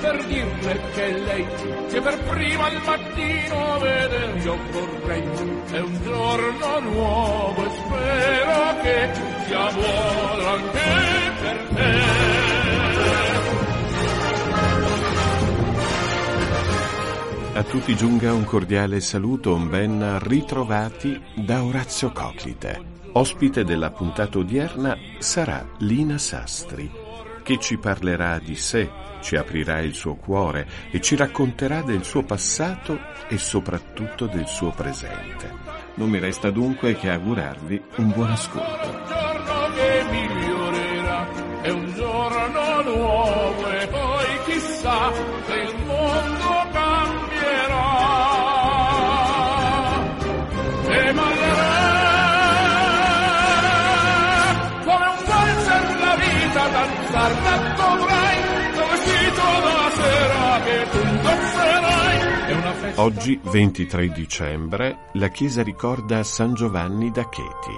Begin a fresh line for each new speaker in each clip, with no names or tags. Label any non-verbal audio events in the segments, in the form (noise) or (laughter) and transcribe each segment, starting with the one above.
per dirle che lei che per prima al mattino veder io vorrei. È un giorno nuovo e spero che sia buono anche per te.
A tutti giunga un cordiale saluto, ben ritrovati da Orazio Coclite. Ospite della puntata odierna sarà Lina Sastri, che ci parlerà di sé, ci aprirà il suo cuore e ci racconterà del suo passato e soprattutto del suo presente. Non mi resta dunque che augurarvi un buon ascolto.
Un giorno che migliorerà, è un giorno nuovo e poi chissà
Oggi, 23 dicembre, la chiesa ricorda San Giovanni da Chieti.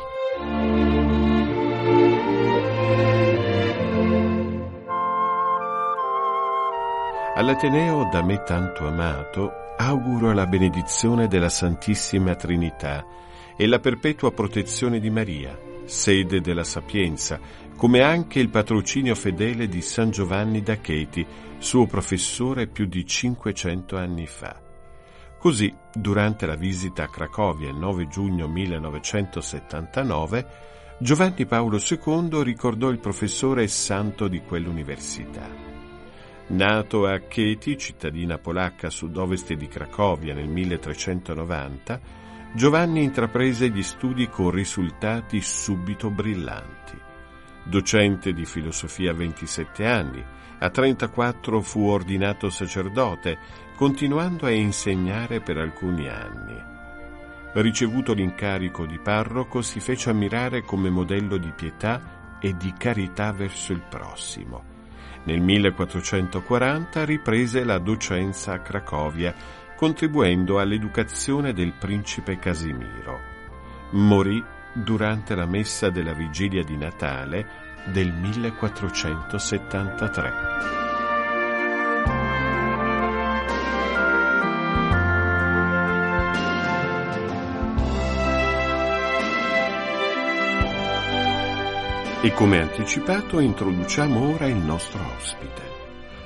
All'Ateneo da me tanto amato auguro la benedizione della Santissima Trinità e la perpetua protezione di Maria, sede della sapienza, come anche il patrocinio fedele di San Giovanni da Chieti, suo professore più di 500 anni fa. Così, durante la visita a Cracovia il 9 giugno 1979, Giovanni Paolo II ricordò il professore santo di quell'università. Nato a Chieti, cittadina polacca sud-ovest di Cracovia nel 1390, Giovanni intraprese gli studi con risultati subito brillanti. Docente di filosofia a 27 anni, a 34 fu ordinato sacerdote, continuando a insegnare per alcuni anni. Ricevuto l'incarico di parroco, si fece ammirare come modello di pietà e di carità verso il prossimo. Nel 1440 riprese la docenza a Cracovia, contribuendo all'educazione del principe Casimiro. Morì durante la messa della vigilia di Natale del 1473. E come anticipato introduciamo ora il nostro ospite.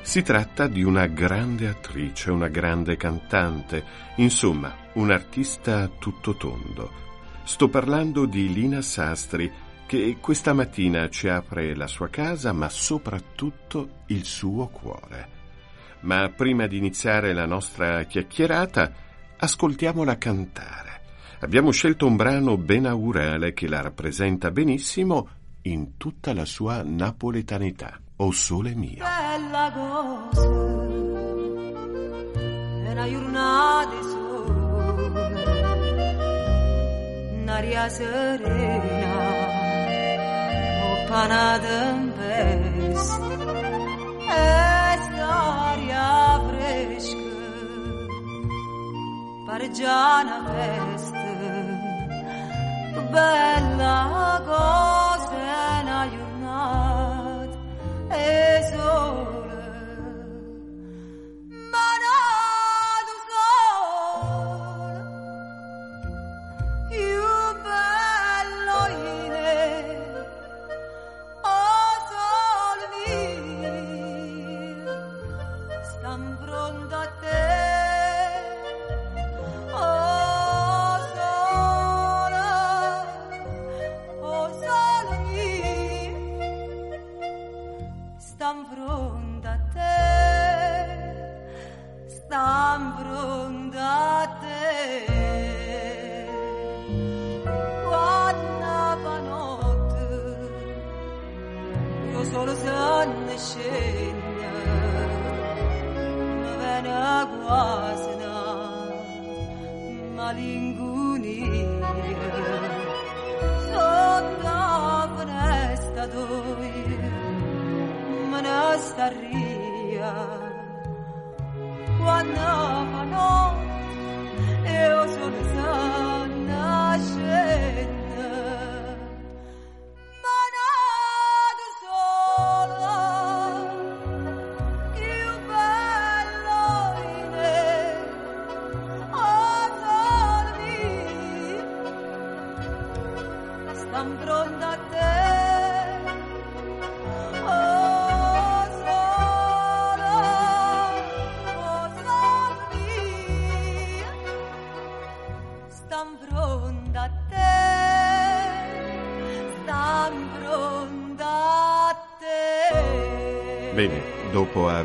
Si tratta di una grande attrice, una grande cantante, insomma, un artista tutto tondo. Sto parlando di Lina Sastri, che questa mattina ci apre la sua casa, ma soprattutto il suo cuore. Ma prima di iniziare la nostra chiacchierata, ascoltiamola cantare. Abbiamo scelto un brano ben aurale che la rappresenta benissimo in tutta la sua napoletanità. O sole mio.
bella cosa è una un'aria serena o pana tempesta e l'aria fresca pare già una festa bella cosa è una giornata e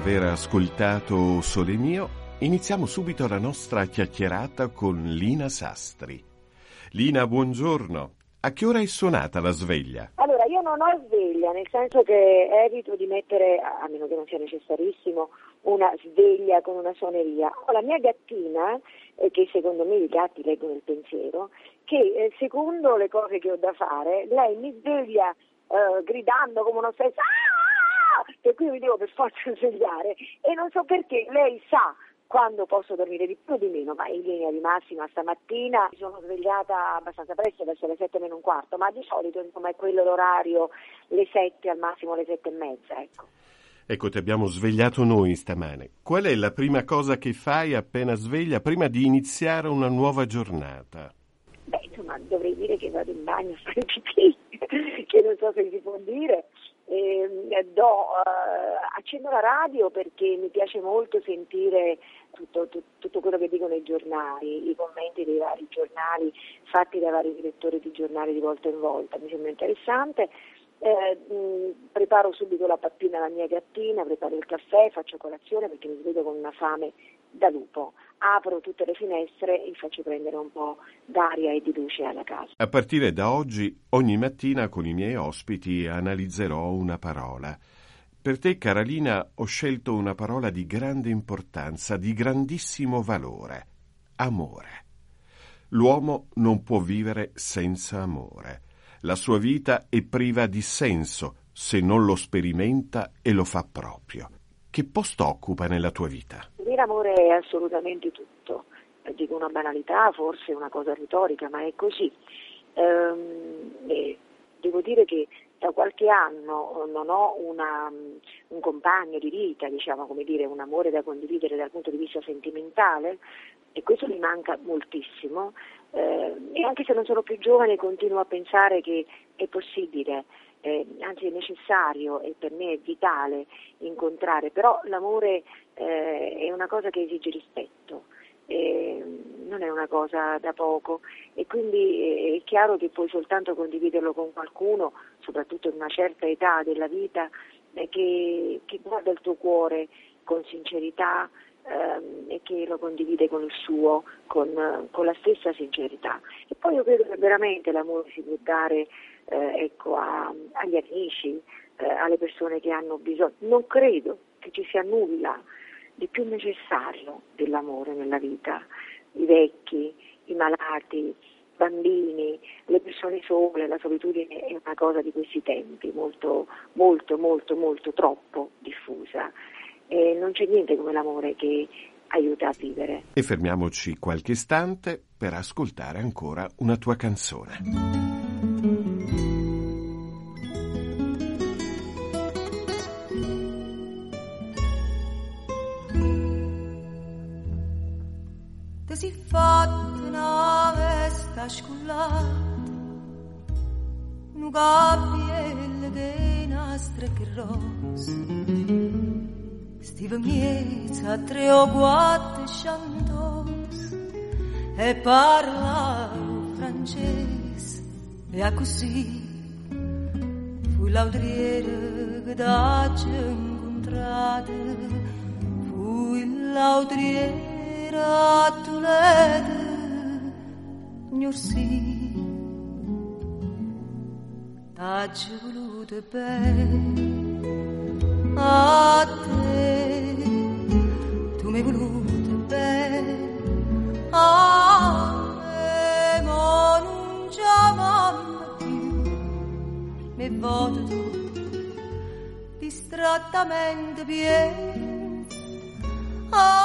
aver ascoltato Sole mio, iniziamo subito la nostra chiacchierata con Lina Sastri. Lina, buongiorno. A che ora è suonata la sveglia?
Allora, io non ho sveglia, nel senso che evito di mettere, a meno che non sia necessarissimo, una sveglia con una suoneria. Ho la mia gattina, eh, che secondo me i gatti leggono il pensiero, che eh, secondo le cose che ho da fare, lei mi sveglia eh, gridando come uno stesso, "Ah!" Per cui mi devo per forza (laughs) svegliare e non so perché lei sa quando posso dormire di più o di meno, ma in linea di massima stamattina mi sono svegliata abbastanza presto, verso le sette meno un quarto, ma di solito insomma è quello l'orario, le sette al massimo le sette e mezza, ecco.
Ecco, ti abbiamo svegliato noi stamane. Qual è la prima cosa che fai appena sveglia prima di iniziare una nuova giornata?
Beh, insomma, dovrei dire che vado in bagno a fare pipì, (laughs) che non so se si può dire. Ehm, do, eh, accendo la radio perché mi piace molto sentire tutto, tu- tutto quello che dicono i giornali, i commenti dei vari giornali fatti da vari direttori di giornali di volta in volta, mi sembra interessante. Eh, mh, preparo subito la pappina alla mia gattina, preparo il caffè, faccio colazione perché mi svedo con una fame da lupo. Apro tutte le finestre e faccio prendere un po' d'aria e di luce alla casa.
A partire da oggi, ogni mattina con i miei ospiti analizzerò una parola. Per te, Carolina, ho scelto una parola di grande importanza, di grandissimo valore. Amore. L'uomo non può vivere senza amore. La sua vita è priva di senso se non lo sperimenta e lo fa proprio. Che posto occupa nella tua vita?
L'amore è assolutamente tutto. Eh, Dico una banalità, forse una cosa retorica, ma è così. Ehm, devo dire che da qualche anno non ho una, mm, un compagno di vita, diciamo come dire, un amore da condividere dal punto di vista sentimentale e questo mi manca moltissimo eh, e anche se non sono più giovane continuo a pensare che è possibile, eh, anzi è necessario e per me è vitale incontrare, però l'amore eh, è una cosa che esige rispetto. Eh, non è una cosa da poco e quindi eh, è chiaro che puoi soltanto condividerlo con qualcuno, soprattutto in una certa età della vita, eh, che, che guarda il tuo cuore con sincerità ehm, e che lo condivide con il suo, con, con la stessa sincerità. E poi io credo che veramente l'amore si può dare eh, ecco, a- agli amici, eh, alle persone che hanno bisogno. Non credo che ci sia nulla di più necessario dell'amore nella vita. I vecchi, i malati, i bambini, le persone sole, la solitudine è una cosa di questi tempi, molto, molto, molto, molto troppo diffusa. E non c'è niente come l'amore che aiuta a vivere.
E fermiamoci qualche istante per ascoltare ancora una tua canzone.
Vesta scullata Un gabbiele de nastri che rosse Stiva miezza tre o quattro sciantos E parlavo francese E a così Fui l'audriere che d'aggi incontrate. Fui l'audriere a Toledo gnursi T'aggiù voluto bene a te. Tu mi hai voluto bene a me Ma non chiamami più. Mi voto tu distrattamente bene a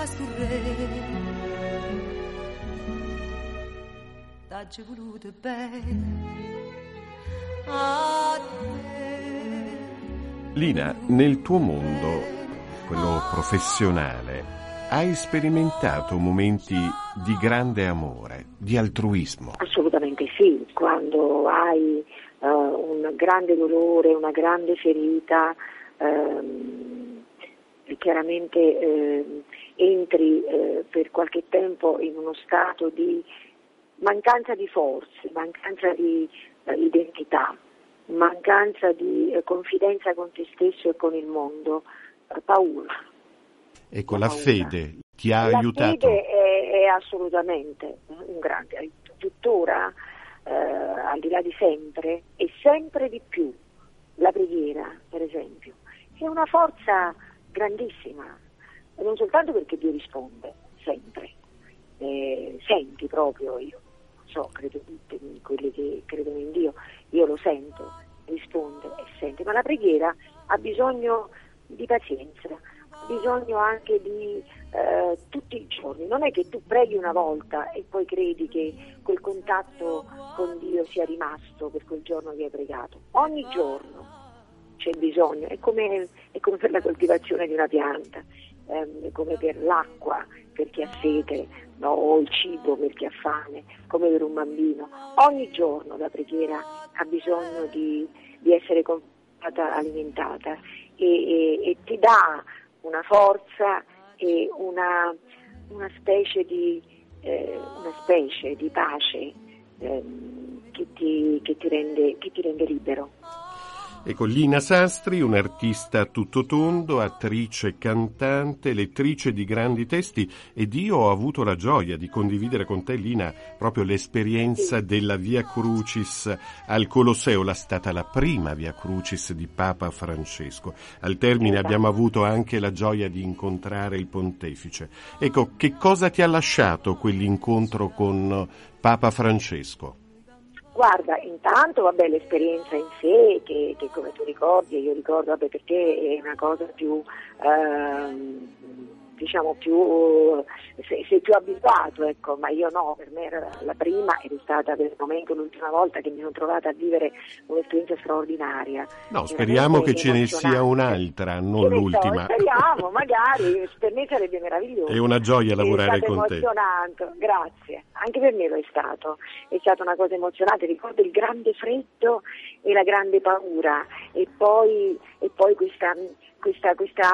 a sturre. T'aggi voluto bene a te.
Lina, nel tuo mondo, quello professionale, hai sperimentato momenti di grande amore, di altruismo.
Assolutamente sì, quando hai eh, un grande dolore, una grande ferita, e chiaramente ehm, entri eh, per qualche tempo in uno stato di mancanza di forze, mancanza di eh, identità, mancanza di eh, confidenza con te stesso e con il mondo, eh, paura.
Ecco, la fede ti ha
La
aiutato.
fede è, è assolutamente un grande aiuto, tuttora eh, al di là di sempre e sempre di più la preghiera, per esempio, è una forza grandissima, non soltanto perché Dio risponde, sempre, Eh, senti proprio io, so, credo tutti quelli che credono in Dio, io lo sento, risponde e sente, ma la preghiera ha bisogno di pazienza, ha bisogno anche di eh, tutti i giorni, non è che tu preghi una volta e poi credi che quel contatto con Dio sia rimasto per quel giorno che hai pregato, ogni giorno c'è bisogno, è come, è come per la coltivazione di una pianta, ehm, come per l'acqua per chi ha sete no? o il cibo per chi ha fame, come per un bambino. Ogni giorno la preghiera ha bisogno di, di essere continuata, alimentata e, e- e ti dà una forza e una, una specie di, eh, una specie di pace ehm, che, ti, che ti rende, che ti rende libero.
Ecco, Lina Sastri, un'artista tutto tondo, attrice, cantante, lettrice di grandi testi ed io ho avuto la gioia di condividere con te, Lina, proprio l'esperienza della Via Crucis al Colosseo, la stata la prima Via Crucis di Papa Francesco. Al termine
Esatto.
abbiamo avuto anche la gioia di incontrare il pontefice. Ecco, che cosa ti ha lasciato quell'incontro con Papa Francesco?
Guarda, intanto vabbè, l'esperienza in sé, che, che come tu ricordi, e io ricordo, vabbè, per te è una cosa più, ehm, diciamo più, sei, sei più abituato, ecco, ma io no, per me era la prima ed è stata per il momento l'ultima volta che mi sono trovata a vivere un'esperienza straordinaria.
No, speriamo che ce ne sia un'altra,
Che
non
so,
l'ultima.
speriamo, (laughs) magari, per me sarebbe meraviglioso.
È una gioia lavorare
è stato
con te.
emozionante, grazie. Anche per me lo è stato. È stata una cosa emozionante, ricordo il grande freddo e la grande paura e poi, e poi questa, questa, questa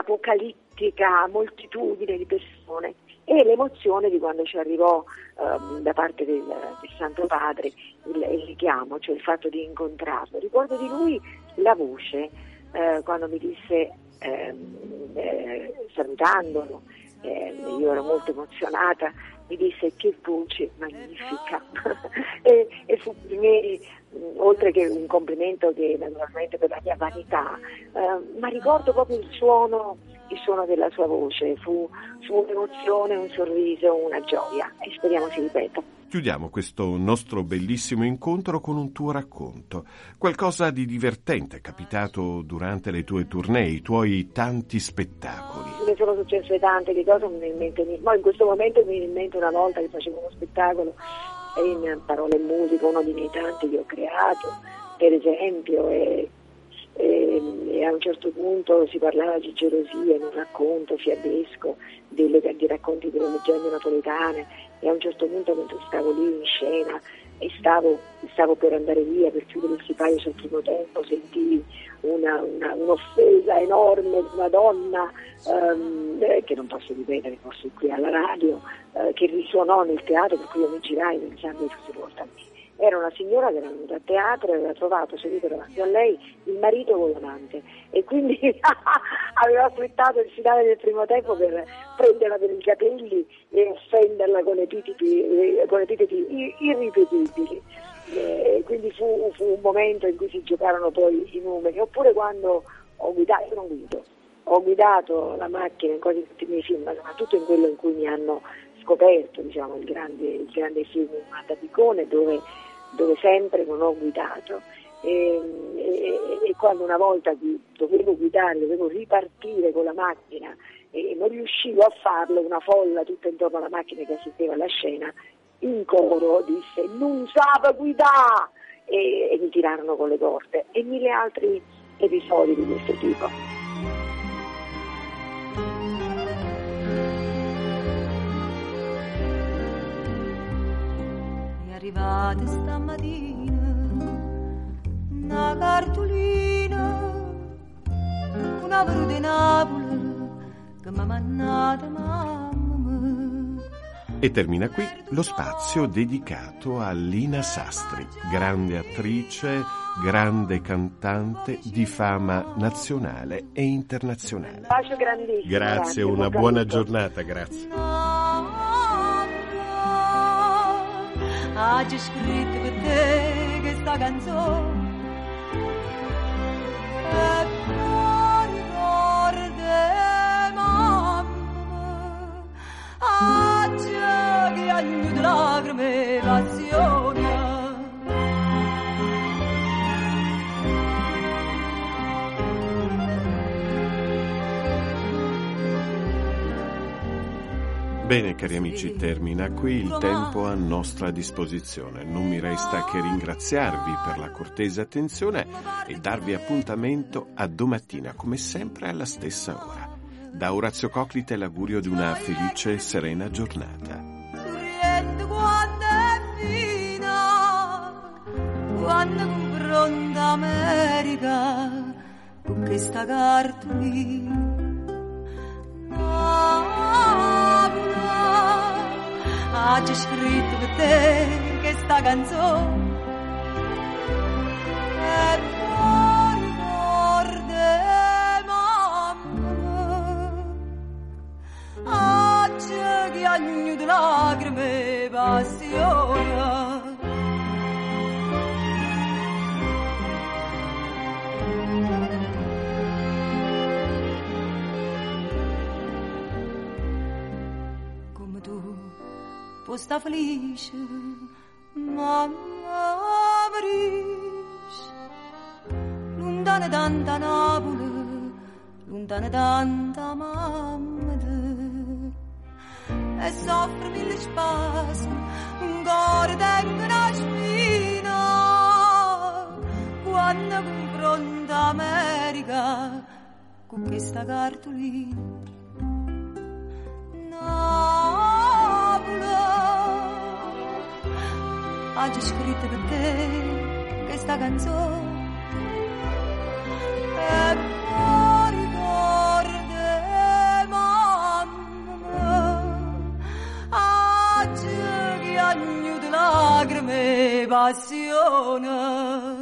apocalittica moltitudine di persone e l'emozione di quando ci arrivò ehm, da parte del, del Santo Padre il, il richiamo, cioè il fatto di incontrarlo. Ricordo di lui la voce eh, quando mi disse, ehm, eh, salutandolo, eh, io ero molto emozionata, mi disse che voce magnifica (laughs) e, e fu per me, mh, oltre che un complimento che naturalmente per la mia vanità, eh, ma ricordo proprio il suono, il suono della sua voce, fu, fu un'emozione, un sorriso, una gioia e speriamo si ripeta.
Chiudiamo questo nostro bellissimo incontro con un tuo racconto. Qualcosa di divertente è capitato durante le tue tournée, i tuoi tanti spettacoli.
ne sono successe tante di cose, mi viene in mente, mo in questo momento mi viene in mente una volta che facevo uno spettacolo in parole e musica, uno dei miei tanti che ho creato, per esempio, e, e- e a un certo punto si parlava di gelosia in un racconto fiabesco delle, di racconti delle leggende napoletane. E a un certo punto mentre stavo lì in scena e stavo, stavo, per andare via per chiudere il sipario sul primo tempo, sentii una, una, un'offesa enorme di una donna um, eh, che non posso ripetere forse qui alla radio, eh, che risuonò nel teatro per cui io mi girai pensando di fosse rivolta a me era una signora che era venuta a teatro e aveva trovato seduto davanti a lei il marito con l'amante e quindi (laughs) aveva aspettato il finale del primo tempo per prenderla per i capelli e offenderla con epiteti, eh, con epiteti irripetibili. E quindi fu, fu, un momento in cui si giocarono poi i numeri, oppure quando ho guidato, non guido, ho guidato la macchina in quasi tutti i miei film, ma soprattutto in quello in cui mi hanno scoperto diciamo, il, grande, il grande film Mata Picone dove dove sempre non ho guidato e, e, e quando una volta dovevo guidare, dovevo ripartire con la macchina e non riuscivo a farlo, una folla tutta intorno alla macchina che assisteva alla scena, in coro disse non sa guidare e, e mi tirarono con le porte e mille altri episodi di questo tipo.
Arrivate stamattina una cartolina una di Napoli che mi ha mandato mamma
e termina qui lo spazio dedicato a Lina Sastri, grande attrice, grande cantante di fama nazionale e internazionale.
Bacio grandissimo.
Grazie, grazie una buona giornata, grazie.
Oggi scritto per te questa canzone e poi ricordi mamma oggi che agno
Bene cari amici, termina qui il tempo a nostra disposizione. Non mi resta che ringraziarvi per la cortese attenzione e darvi appuntamento a domattina, come sempre alla stessa ora. Da Orazio Coclite l'augurio di una felice e serena giornata.
Quando confronta America con questa cartolina oggi scritto per te questa canzone e poi ricordi mamma oggi che agno di lacrime e passione sta felice, mamma Maris, lontana tanta Napoli, lontana tanta mamma e soffre mille spasmi, un cuore tengo una spina, quando confronta America con questa cartolina. Oggi scritto per te questa canzone. E poi ricordi mamma oggi che agno di lacrime passione